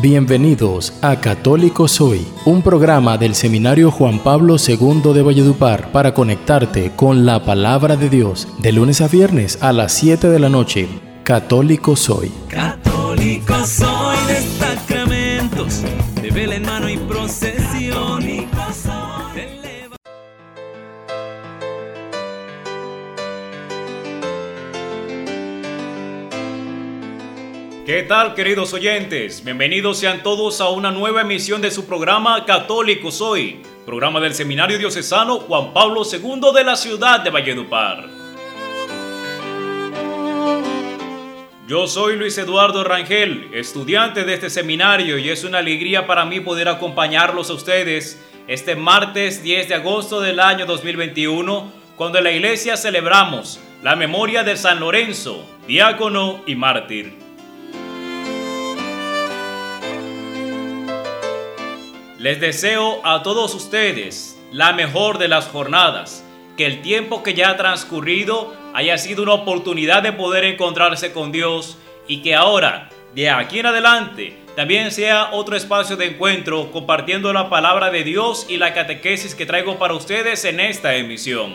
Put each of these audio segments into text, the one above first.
Bienvenidos a Católico Soy, un programa del Seminario Juan Pablo II de Valledupar para conectarte con la palabra de Dios de lunes a viernes a las 7 de la noche. Católico Soy. Católico soy de sacramentos, de vela en mano y ¿Qué tal queridos oyentes? Bienvenidos sean todos a una nueva emisión de su programa Católico Soy, programa del Seminario Diocesano Juan Pablo II de la ciudad de Valledupar. Yo soy Luis Eduardo Rangel, estudiante de este seminario y es una alegría para mí poder acompañarlos a ustedes este martes 10 de agosto del año 2021 cuando en la iglesia celebramos la memoria de San Lorenzo, diácono y mártir. Les deseo a todos ustedes la mejor de las jornadas, que el tiempo que ya ha transcurrido haya sido una oportunidad de poder encontrarse con Dios y que ahora, de aquí en adelante, también sea otro espacio de encuentro compartiendo la palabra de Dios y la catequesis que traigo para ustedes en esta emisión.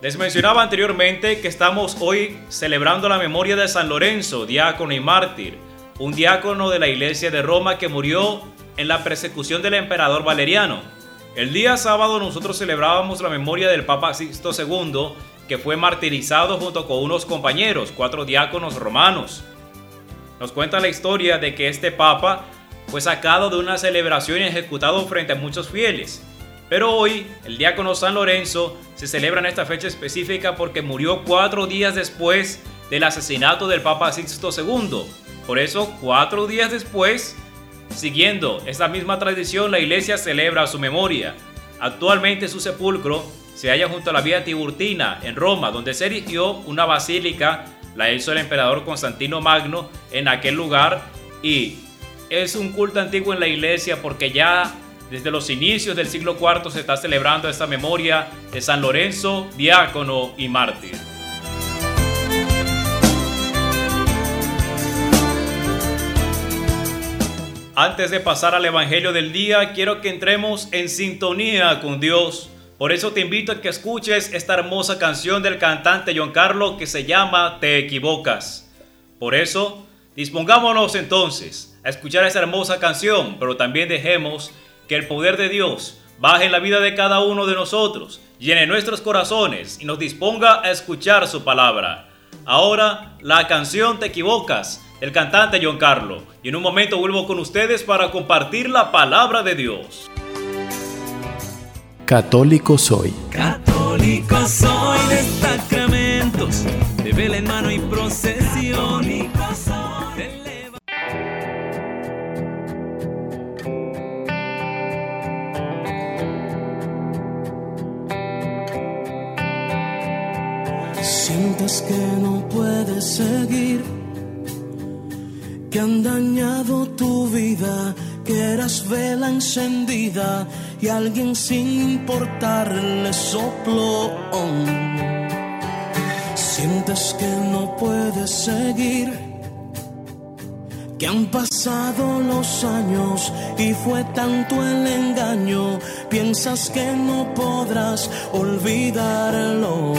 Les mencionaba anteriormente que estamos hoy celebrando la memoria de San Lorenzo, diácono y mártir un diácono de la iglesia de Roma que murió en la persecución del emperador Valeriano. El día sábado nosotros celebrábamos la memoria del Papa Sixto II, que fue martirizado junto con unos compañeros, cuatro diáconos romanos. Nos cuenta la historia de que este Papa fue sacado de una celebración y ejecutado frente a muchos fieles. Pero hoy, el diácono San Lorenzo se celebra en esta fecha específica porque murió cuatro días después del asesinato del Papa Sixto II por eso, cuatro días después, siguiendo esta misma tradición, la iglesia celebra su memoria. Actualmente su sepulcro se halla junto a la vía Tiburtina, en Roma, donde se erigió una basílica, la hizo el emperador Constantino Magno en aquel lugar y es un culto antiguo en la iglesia porque ya desde los inicios del siglo IV se está celebrando esta memoria de San Lorenzo, diácono y mártir. Antes de pasar al Evangelio del día, quiero que entremos en sintonía con Dios. Por eso te invito a que escuches esta hermosa canción del cantante John Carlos que se llama Te equivocas. Por eso, dispongámonos entonces a escuchar esa hermosa canción, pero también dejemos que el poder de Dios baje en la vida de cada uno de nosotros, llene nuestros corazones y nos disponga a escuchar su palabra. Ahora, la canción Te equivocas el cantante John Carlo. Y en un momento vuelvo con ustedes para compartir la palabra de Dios. Católico soy. Católico soy de sacramentos, de vela en mano y procesión. Sientes que no puedes seguir que han dañado tu vida, que eras vela encendida y alguien sin importarle sopló. Sientes que no puedes seguir, que han pasado los años y fue tanto el engaño, piensas que no podrás olvidarlo.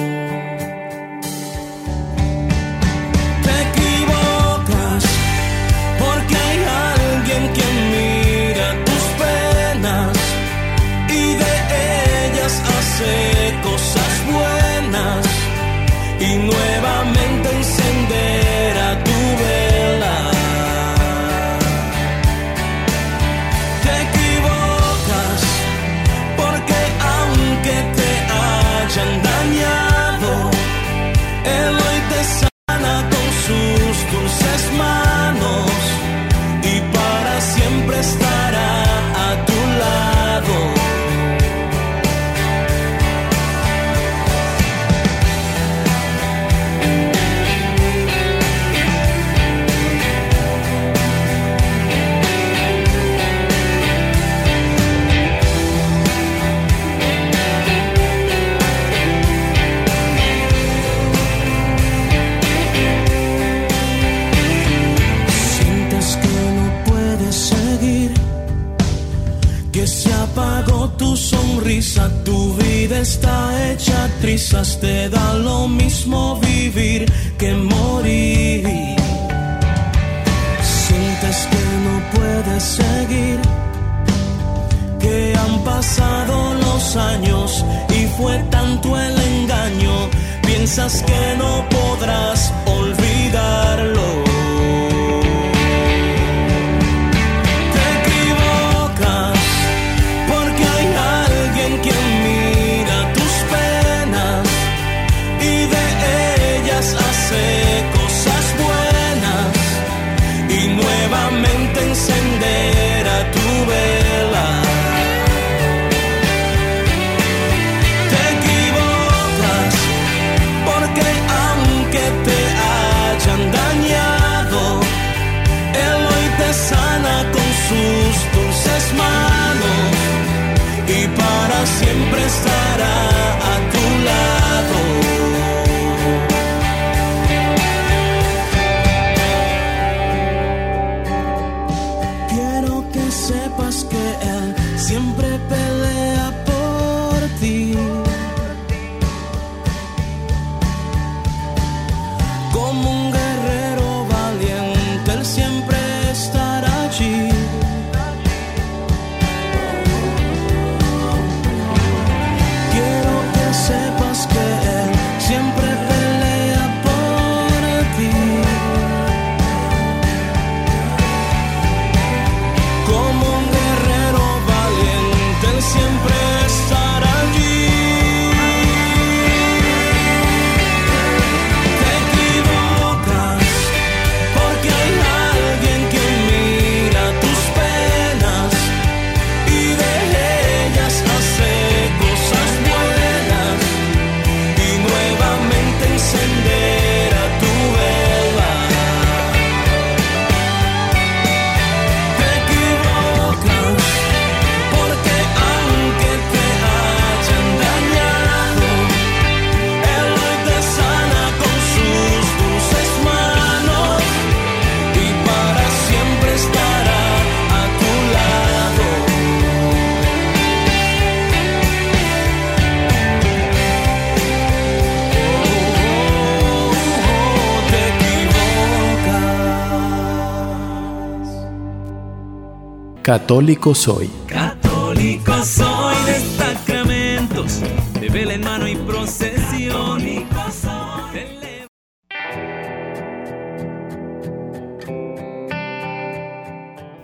Católico soy. Católico soy de sacramentos, de vela en mano y procesión.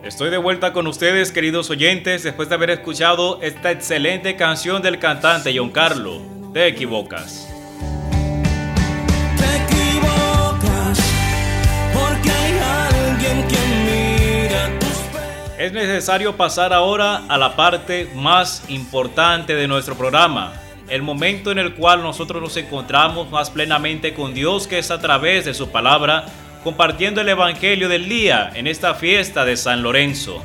Estoy de vuelta con ustedes, queridos oyentes, después de haber escuchado esta excelente canción del cantante John Carlo. Te equivocas. Es necesario pasar ahora a la parte más importante de nuestro programa, el momento en el cual nosotros nos encontramos más plenamente con Dios, que es a través de su palabra, compartiendo el Evangelio del día en esta fiesta de San Lorenzo.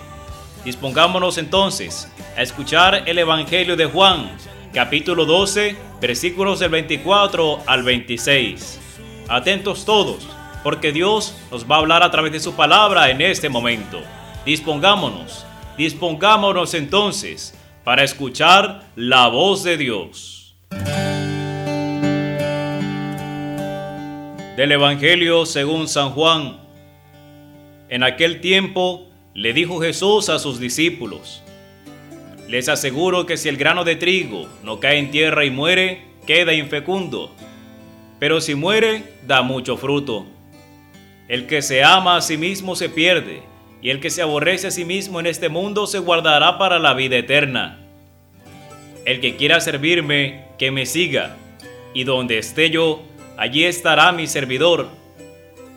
Dispongámonos entonces a escuchar el Evangelio de Juan, capítulo 12, versículos del 24 al 26. Atentos todos, porque Dios nos va a hablar a través de su palabra en este momento. Dispongámonos, dispongámonos entonces para escuchar la voz de Dios. Del Evangelio según San Juan. En aquel tiempo le dijo Jesús a sus discípulos, les aseguro que si el grano de trigo no cae en tierra y muere, queda infecundo, pero si muere, da mucho fruto. El que se ama a sí mismo se pierde, y el que se aborrece a sí mismo en este mundo se guardará para la vida eterna. El que quiera servirme, que me siga, y donde esté yo, allí estará mi servidor.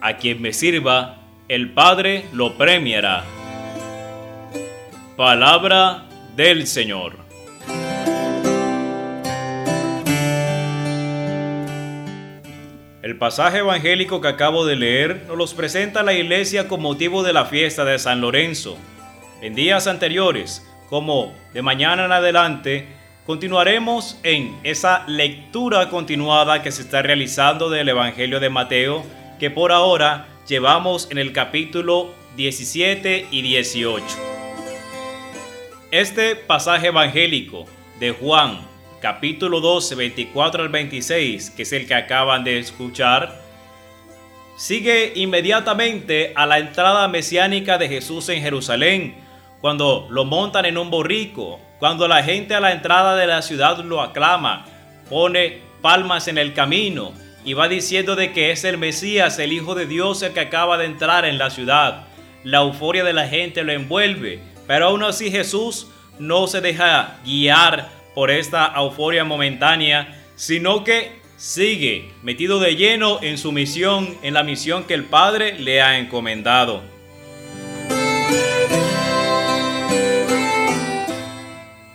A quien me sirva, el Padre lo premiará. Palabra del Señor. El pasaje evangélico que acabo de leer nos los presenta la iglesia con motivo de la fiesta de San Lorenzo. En días anteriores, como de mañana en adelante, continuaremos en esa lectura continuada que se está realizando del Evangelio de Mateo, que por ahora llevamos en el capítulo 17 y 18. Este pasaje evangélico de Juan, capítulo 12, 24 al 26, que es el que acaban de escuchar, sigue inmediatamente a la entrada mesiánica de Jesús en Jerusalén, cuando lo montan en un borrico, cuando la gente a la entrada de la ciudad lo aclama, pone palmas en el camino y va diciendo de que es el Mesías, el Hijo de Dios, el que acaba de entrar en la ciudad. La euforia de la gente lo envuelve, pero aún así Jesús no se deja guiar por esta euforia momentánea, sino que sigue metido de lleno en su misión, en la misión que el Padre le ha encomendado.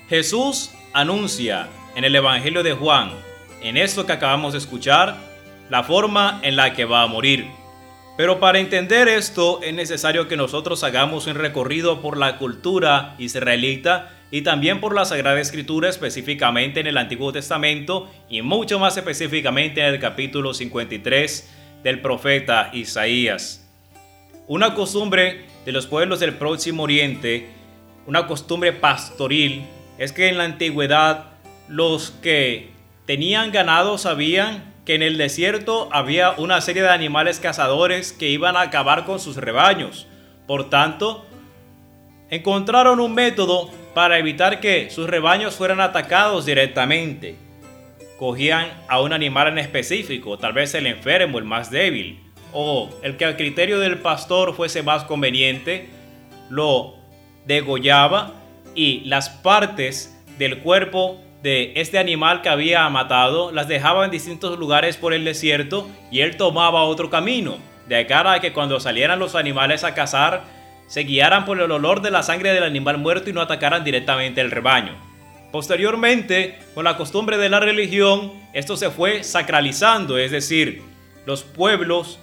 Jesús anuncia en el Evangelio de Juan, en esto que acabamos de escuchar, la forma en la que va a morir. Pero para entender esto es necesario que nosotros hagamos un recorrido por la cultura israelita y también por la Sagrada Escritura específicamente en el Antiguo Testamento y mucho más específicamente en el capítulo 53 del profeta Isaías. Una costumbre de los pueblos del Próximo Oriente, una costumbre pastoril, es que en la antigüedad los que tenían ganado sabían que en el desierto había una serie de animales cazadores que iban a acabar con sus rebaños. Por tanto, encontraron un método para evitar que sus rebaños fueran atacados directamente. Cogían a un animal en específico, tal vez el enfermo, el más débil, o el que al criterio del pastor fuese más conveniente, lo degollaba y las partes del cuerpo de este animal que había matado las dejaba en distintos lugares por el desierto y él tomaba otro camino, de cara a que cuando salieran los animales a cazar, se guiaran por el olor de la sangre del animal muerto y no atacaran directamente el rebaño. Posteriormente, con la costumbre de la religión, esto se fue sacralizando, es decir, los pueblos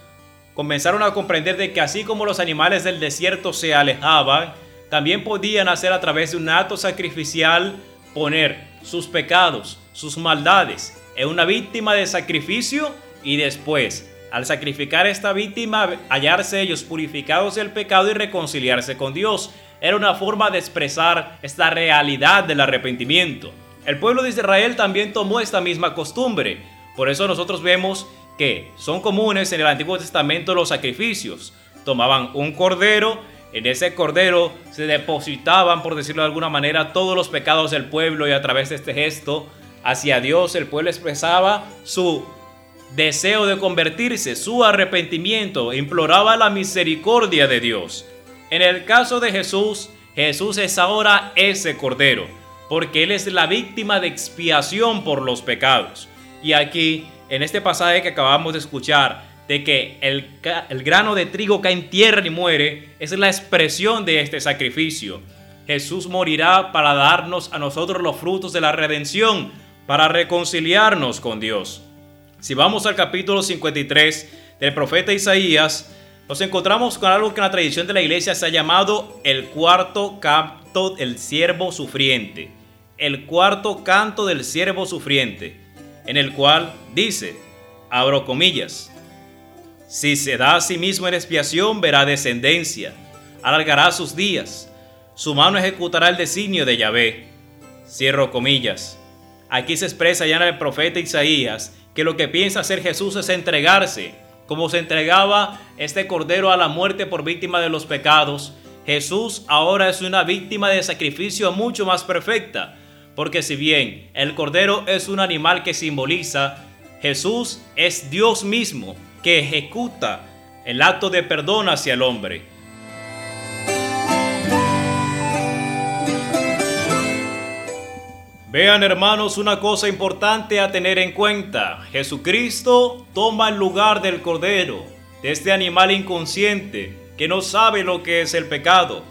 comenzaron a comprender de que así como los animales del desierto se alejaban, también podían hacer a través de un acto sacrificial poner sus pecados, sus maldades en una víctima de sacrificio y después al sacrificar esta víctima, hallarse ellos purificados del pecado y reconciliarse con Dios. Era una forma de expresar esta realidad del arrepentimiento. El pueblo de Israel también tomó esta misma costumbre. Por eso nosotros vemos que son comunes en el Antiguo Testamento los sacrificios. Tomaban un cordero, en ese cordero se depositaban, por decirlo de alguna manera, todos los pecados del pueblo y a través de este gesto hacia Dios el pueblo expresaba su deseo de convertirse, su arrepentimiento, imploraba la misericordia de Dios. En el caso de Jesús, Jesús es ahora ese cordero, porque Él es la víctima de expiación por los pecados. Y aquí, en este pasaje que acabamos de escuchar, de que el, el grano de trigo cae en tierra y muere, es la expresión de este sacrificio. Jesús morirá para darnos a nosotros los frutos de la redención, para reconciliarnos con Dios. Si vamos al capítulo 53 del profeta Isaías, nos encontramos con algo que en la tradición de la iglesia se ha llamado el cuarto canto del siervo sufriente. El cuarto canto del siervo sufriente, en el cual dice, abro comillas, si se da a sí mismo en expiación, verá descendencia, alargará sus días, su mano ejecutará el designio de Yahvé. Cierro comillas. Aquí se expresa ya en el profeta Isaías que lo que piensa hacer Jesús es entregarse, como se entregaba este cordero a la muerte por víctima de los pecados. Jesús ahora es una víctima de sacrificio mucho más perfecta, porque si bien el cordero es un animal que simboliza, Jesús es Dios mismo que ejecuta el acto de perdón hacia el hombre. Vean hermanos una cosa importante a tener en cuenta. Jesucristo toma el lugar del Cordero, de este animal inconsciente que no sabe lo que es el pecado.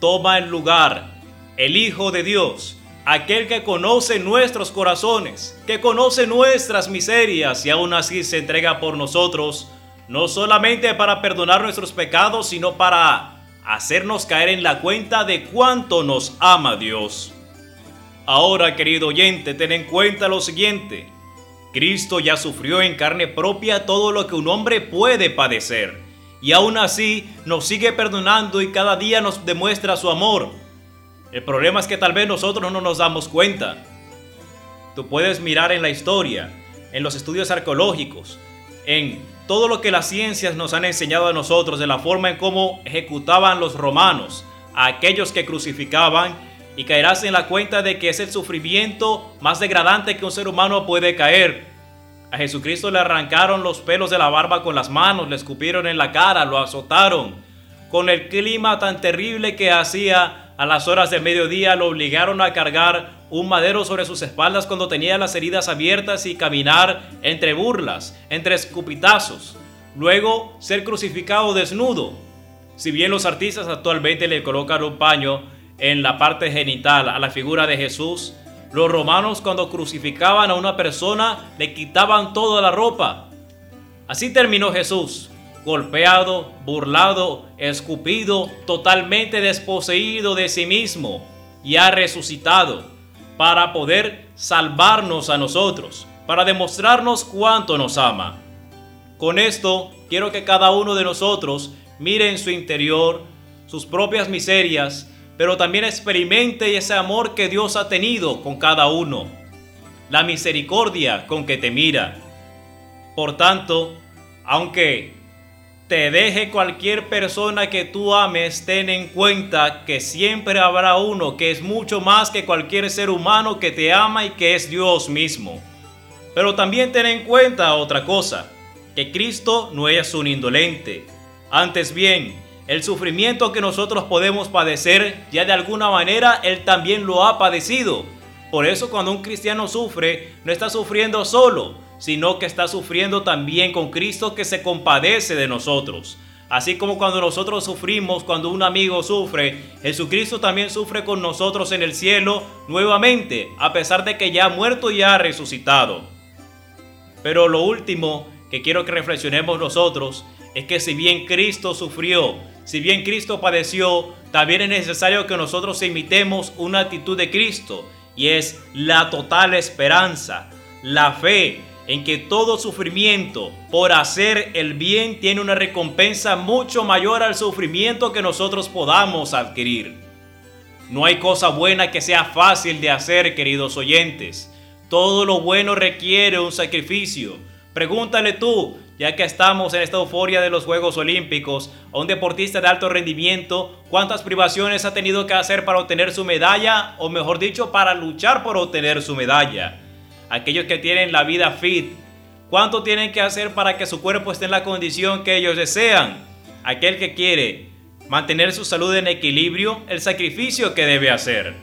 Toma el lugar el Hijo de Dios, aquel que conoce nuestros corazones, que conoce nuestras miserias y aún así se entrega por nosotros, no solamente para perdonar nuestros pecados, sino para hacernos caer en la cuenta de cuánto nos ama Dios. Ahora, querido oyente, ten en cuenta lo siguiente. Cristo ya sufrió en carne propia todo lo que un hombre puede padecer. Y aún así nos sigue perdonando y cada día nos demuestra su amor. El problema es que tal vez nosotros no nos damos cuenta. Tú puedes mirar en la historia, en los estudios arqueológicos, en todo lo que las ciencias nos han enseñado a nosotros, de la forma en cómo ejecutaban los romanos a aquellos que crucificaban, y caerás en la cuenta de que es el sufrimiento más degradante que un ser humano puede caer. A Jesucristo le arrancaron los pelos de la barba con las manos, le escupieron en la cara, lo azotaron. Con el clima tan terrible que hacía a las horas del mediodía, lo obligaron a cargar un madero sobre sus espaldas cuando tenía las heridas abiertas y caminar entre burlas, entre escupitazos. Luego ser crucificado desnudo. Si bien los artistas actualmente le colocan un paño en la parte genital a la figura de Jesús, los romanos cuando crucificaban a una persona le quitaban toda la ropa. Así terminó Jesús, golpeado, burlado, escupido, totalmente desposeído de sí mismo y ha resucitado para poder salvarnos a nosotros, para demostrarnos cuánto nos ama. Con esto quiero que cada uno de nosotros mire en su interior sus propias miserias, pero también experimente ese amor que Dios ha tenido con cada uno, la misericordia con que te mira. Por tanto, aunque te deje cualquier persona que tú ames, ten en cuenta que siempre habrá uno que es mucho más que cualquier ser humano que te ama y que es Dios mismo. Pero también ten en cuenta otra cosa, que Cristo no es un indolente. Antes bien, el sufrimiento que nosotros podemos padecer, ya de alguna manera Él también lo ha padecido. Por eso cuando un cristiano sufre, no está sufriendo solo, sino que está sufriendo también con Cristo que se compadece de nosotros. Así como cuando nosotros sufrimos, cuando un amigo sufre, Jesucristo también sufre con nosotros en el cielo nuevamente, a pesar de que ya ha muerto y ha resucitado. Pero lo último que quiero que reflexionemos nosotros es que si bien Cristo sufrió, si bien Cristo padeció, también es necesario que nosotros imitemos una actitud de Cristo y es la total esperanza, la fe en que todo sufrimiento por hacer el bien tiene una recompensa mucho mayor al sufrimiento que nosotros podamos adquirir. No hay cosa buena que sea fácil de hacer, queridos oyentes. Todo lo bueno requiere un sacrificio. Pregúntale tú ya que estamos en esta euforia de los Juegos Olímpicos, a un deportista de alto rendimiento, cuántas privaciones ha tenido que hacer para obtener su medalla, o mejor dicho, para luchar por obtener su medalla. Aquellos que tienen la vida fit, cuánto tienen que hacer para que su cuerpo esté en la condición que ellos desean. Aquel que quiere mantener su salud en equilibrio, el sacrificio que debe hacer.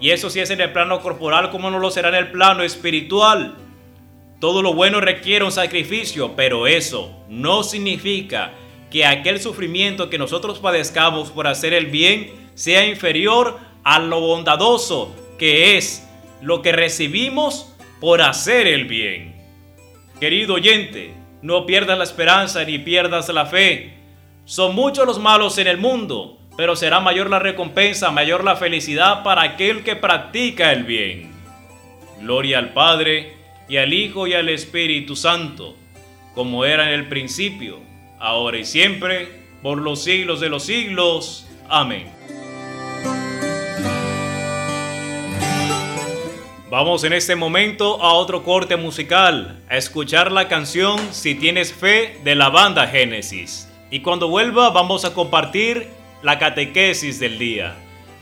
Y eso sí es en el plano corporal, como no lo será en el plano espiritual. Todo lo bueno requiere un sacrificio, pero eso no significa que aquel sufrimiento que nosotros padezcamos por hacer el bien sea inferior a lo bondadoso que es lo que recibimos por hacer el bien. Querido oyente, no pierdas la esperanza ni pierdas la fe. Son muchos los malos en el mundo, pero será mayor la recompensa, mayor la felicidad para aquel que practica el bien. Gloria al Padre, y al Hijo y al Espíritu Santo, como era en el principio, ahora y siempre, por los siglos de los siglos. Amén. Vamos en este momento a otro corte musical, a escuchar la canción Si tienes fe de la banda Génesis. Y cuando vuelva vamos a compartir la catequesis del día.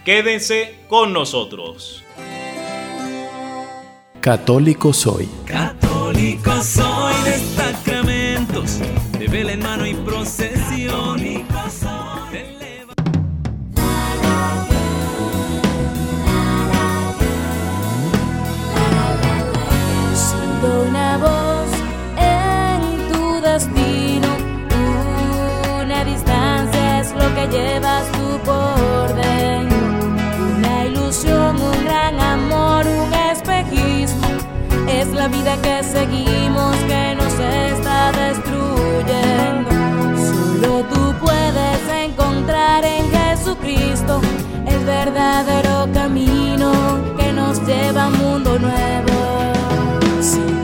Quédense con nosotros. Católico soy. Católico soy de sacramentos, de vela en mano y procesión. Vida que seguimos que nos está destruyendo. Solo tú puedes encontrar en Jesucristo el verdadero camino que nos lleva a un mundo nuevo. Si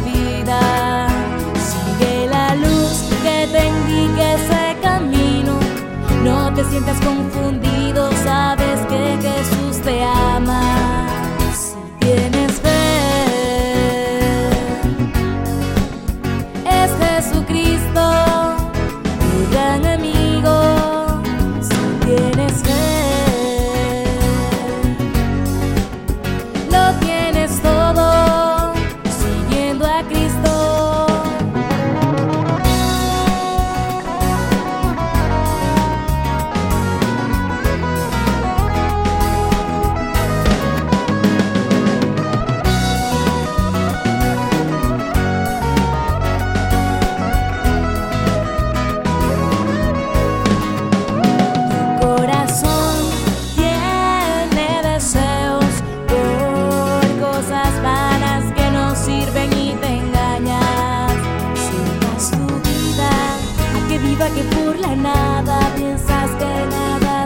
vida. Sigue la luz que te indique ese camino, no te sientas confundido,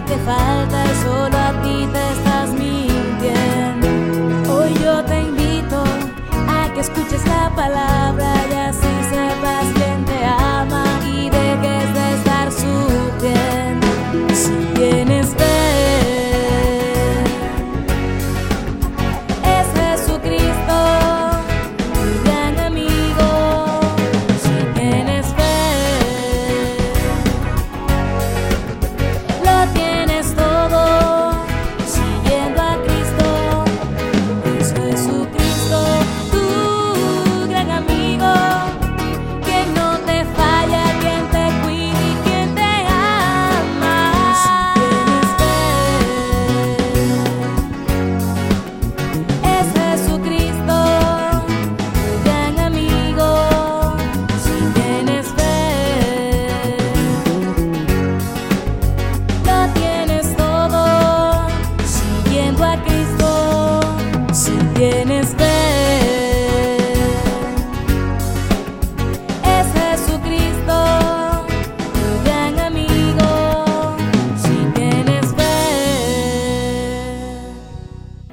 te falta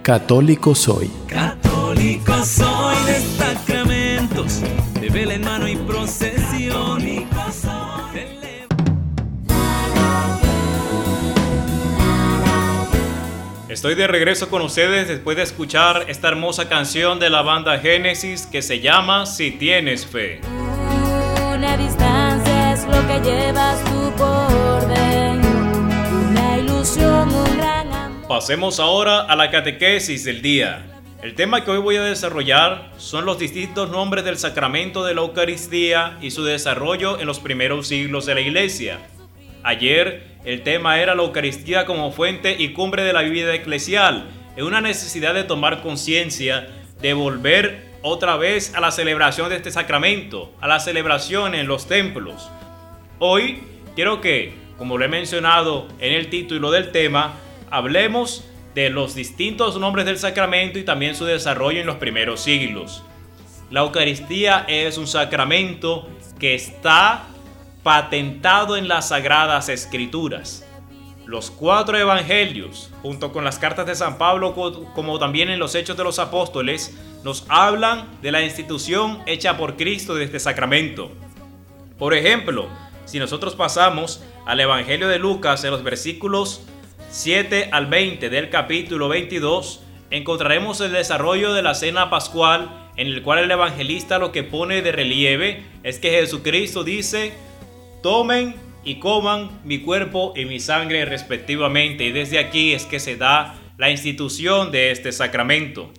Católico soy. Católico soy de sacramentos, de vela en mano y procesión. Estoy de regreso con ustedes después de escuchar esta hermosa canción de la banda Génesis que se llama Si tienes fe. Una distancia es lo que llevas tú por Pasemos ahora a la catequesis del día. El tema que hoy voy a desarrollar son los distintos nombres del sacramento de la Eucaristía y su desarrollo en los primeros siglos de la Iglesia. Ayer el tema era la Eucaristía como fuente y cumbre de la vida eclesial, en una necesidad de tomar conciencia, de volver otra vez a la celebración de este sacramento, a la celebración en los templos. Hoy quiero que, como lo he mencionado en el título del tema, hablemos de los distintos nombres del sacramento y también su desarrollo en los primeros siglos. La Eucaristía es un sacramento que está patentado en las sagradas escrituras. Los cuatro evangelios, junto con las cartas de San Pablo, co- como también en los hechos de los apóstoles, nos hablan de la institución hecha por Cristo de este sacramento. Por ejemplo, si nosotros pasamos al Evangelio de Lucas en los versículos 7 al 20 del capítulo 22, encontraremos el desarrollo de la cena pascual en el cual el evangelista lo que pone de relieve es que Jesucristo dice, tomen y coman mi cuerpo y mi sangre respectivamente y desde aquí es que se da la institución de este sacramento.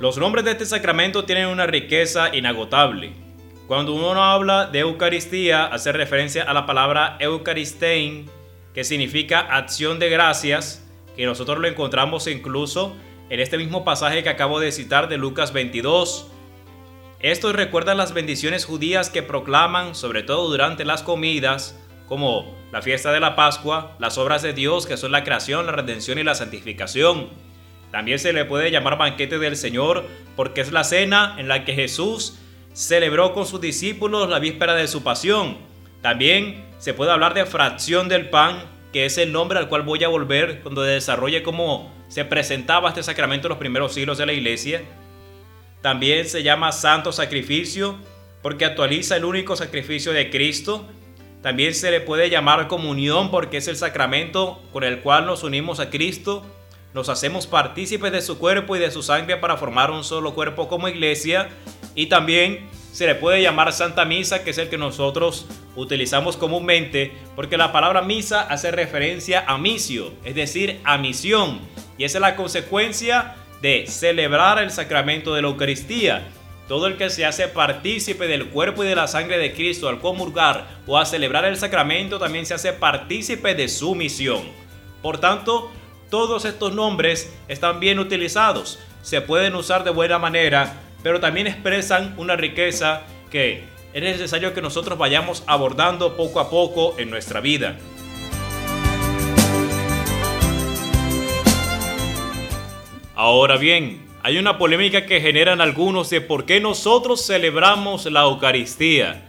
Los nombres de este sacramento tienen una riqueza inagotable. Cuando uno habla de Eucaristía, hace referencia a la palabra Eucharistein, que significa acción de gracias, que nosotros lo encontramos incluso en este mismo pasaje que acabo de citar de Lucas 22. Estos recuerdan las bendiciones judías que proclaman, sobre todo durante las comidas, como la fiesta de la Pascua, las obras de Dios que son la creación, la redención y la santificación. También se le puede llamar banquete del Señor porque es la cena en la que Jesús celebró con sus discípulos la víspera de su pasión. También se puede hablar de fracción del pan, que es el nombre al cual voy a volver cuando desarrolle cómo se presentaba este sacramento en los primeros siglos de la iglesia. También se llama santo sacrificio porque actualiza el único sacrificio de Cristo. También se le puede llamar comunión porque es el sacramento con el cual nos unimos a Cristo, nos hacemos partícipes de su cuerpo y de su sangre para formar un solo cuerpo como iglesia. Y también se le puede llamar Santa Misa, que es el que nosotros utilizamos comúnmente, porque la palabra misa hace referencia a misio, es decir, a misión. Y esa es la consecuencia de celebrar el sacramento de la Eucaristía. Todo el que se hace partícipe del cuerpo y de la sangre de Cristo al comulgar o a celebrar el sacramento también se hace partícipe de su misión. Por tanto, todos estos nombres están bien utilizados, se pueden usar de buena manera pero también expresan una riqueza que es necesario que nosotros vayamos abordando poco a poco en nuestra vida. Ahora bien, hay una polémica que generan algunos de por qué nosotros celebramos la Eucaristía.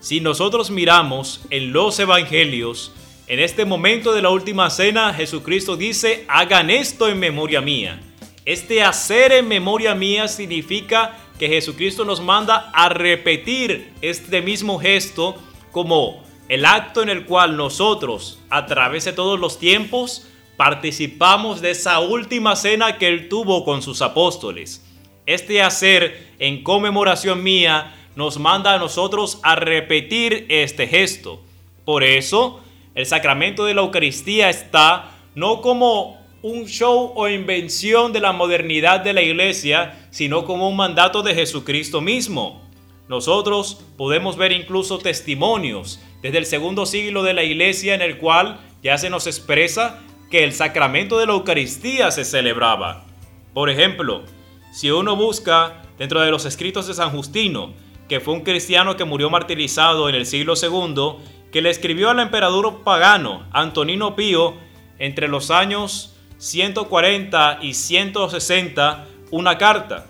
Si nosotros miramos en los evangelios, en este momento de la última cena, Jesucristo dice, hagan esto en memoria mía. Este hacer en memoria mía significa que Jesucristo nos manda a repetir este mismo gesto como el acto en el cual nosotros, a través de todos los tiempos, participamos de esa última cena que Él tuvo con sus apóstoles. Este hacer en conmemoración mía nos manda a nosotros a repetir este gesto. Por eso, el sacramento de la Eucaristía está no como un show o invención de la modernidad de la iglesia, sino como un mandato de Jesucristo mismo. Nosotros podemos ver incluso testimonios desde el segundo siglo de la iglesia en el cual ya se nos expresa que el sacramento de la Eucaristía se celebraba. Por ejemplo, si uno busca dentro de los escritos de San Justino, que fue un cristiano que murió martirizado en el siglo II, que le escribió al emperador pagano Antonino Pío entre los años 140 y 160 una carta.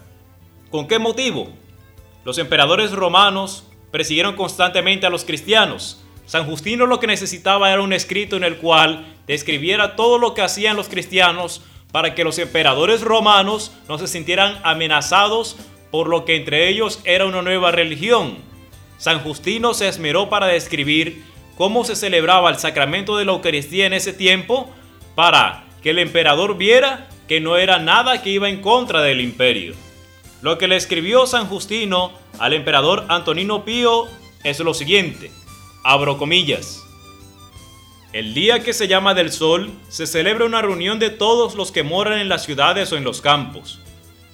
¿Con qué motivo? Los emperadores romanos persiguieron constantemente a los cristianos. San Justino lo que necesitaba era un escrito en el cual describiera todo lo que hacían los cristianos para que los emperadores romanos no se sintieran amenazados por lo que entre ellos era una nueva religión. San Justino se esmeró para describir cómo se celebraba el sacramento de la Eucaristía en ese tiempo para que el emperador viera que no era nada que iba en contra del imperio. Lo que le escribió San Justino al emperador Antonino Pío es lo siguiente, abro comillas. El día que se llama del sol se celebra una reunión de todos los que moran en las ciudades o en los campos,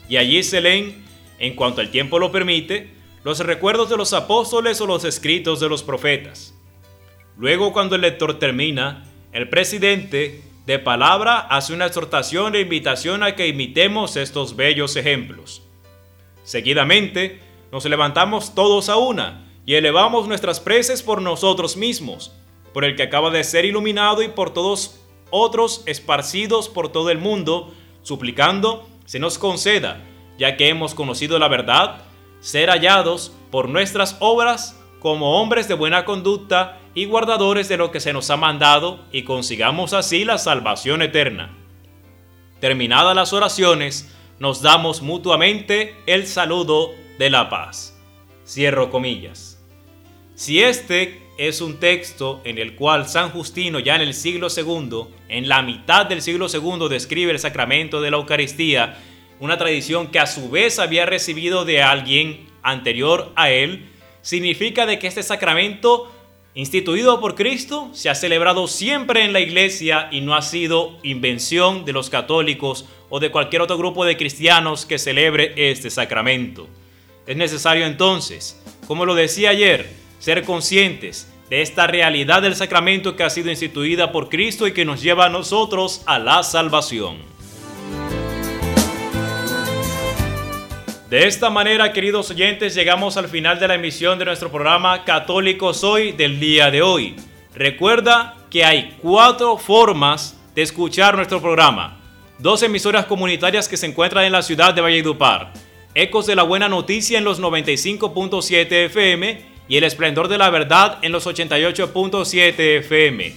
y allí se leen, en cuanto el tiempo lo permite, los recuerdos de los apóstoles o los escritos de los profetas. Luego cuando el lector termina, el presidente de palabra hace una exhortación e invitación a que imitemos estos bellos ejemplos. Seguidamente, nos levantamos todos a una y elevamos nuestras preces por nosotros mismos, por el que acaba de ser iluminado y por todos otros esparcidos por todo el mundo, suplicando se nos conceda, ya que hemos conocido la verdad, ser hallados por nuestras obras como hombres de buena conducta y guardadores de lo que se nos ha mandado y consigamos así la salvación eterna. Terminadas las oraciones, nos damos mutuamente el saludo de la paz. Cierro comillas. Si este es un texto en el cual San Justino ya en el siglo II, en la mitad del siglo II, describe el sacramento de la Eucaristía, una tradición que a su vez había recibido de alguien anterior a él, significa de que este sacramento instituido por Cristo, se ha celebrado siempre en la iglesia y no ha sido invención de los católicos o de cualquier otro grupo de cristianos que celebre este sacramento. Es necesario entonces, como lo decía ayer, ser conscientes de esta realidad del sacramento que ha sido instituida por Cristo y que nos lleva a nosotros a la salvación. De esta manera, queridos oyentes, llegamos al final de la emisión de nuestro programa Católico Soy del día de hoy. Recuerda que hay cuatro formas de escuchar nuestro programa. Dos emisoras comunitarias que se encuentran en la ciudad de Valledupar. Ecos de la Buena Noticia en los 95.7 FM y El Esplendor de la Verdad en los 88.7 FM.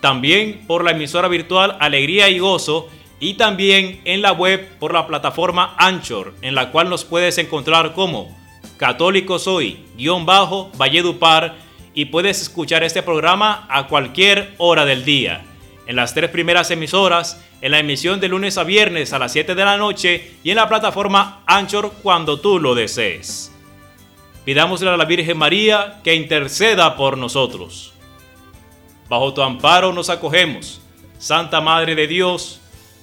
También por la emisora virtual Alegría y Gozo y también en la web por la plataforma Anchor, en la cual nos puedes encontrar como Católico Soy, guion bajo, Valledupar, y puedes escuchar este programa a cualquier hora del día. En las tres primeras emisoras, en la emisión de lunes a viernes a las 7 de la noche y en la plataforma Anchor cuando tú lo desees. Pidámosle a la Virgen María que interceda por nosotros. Bajo tu amparo nos acogemos. Santa Madre de Dios,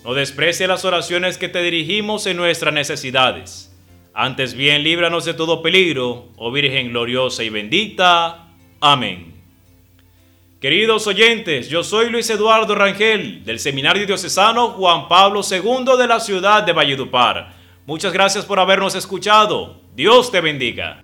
no desprecie las oraciones que te dirigimos en nuestras necesidades. Antes bien, líbranos de todo peligro, oh Virgen gloriosa y bendita. Amén. Queridos oyentes, yo soy Luis Eduardo Rangel del Seminario Diocesano Juan Pablo II de la ciudad de Valledupar. Muchas gracias por habernos escuchado. Dios te bendiga.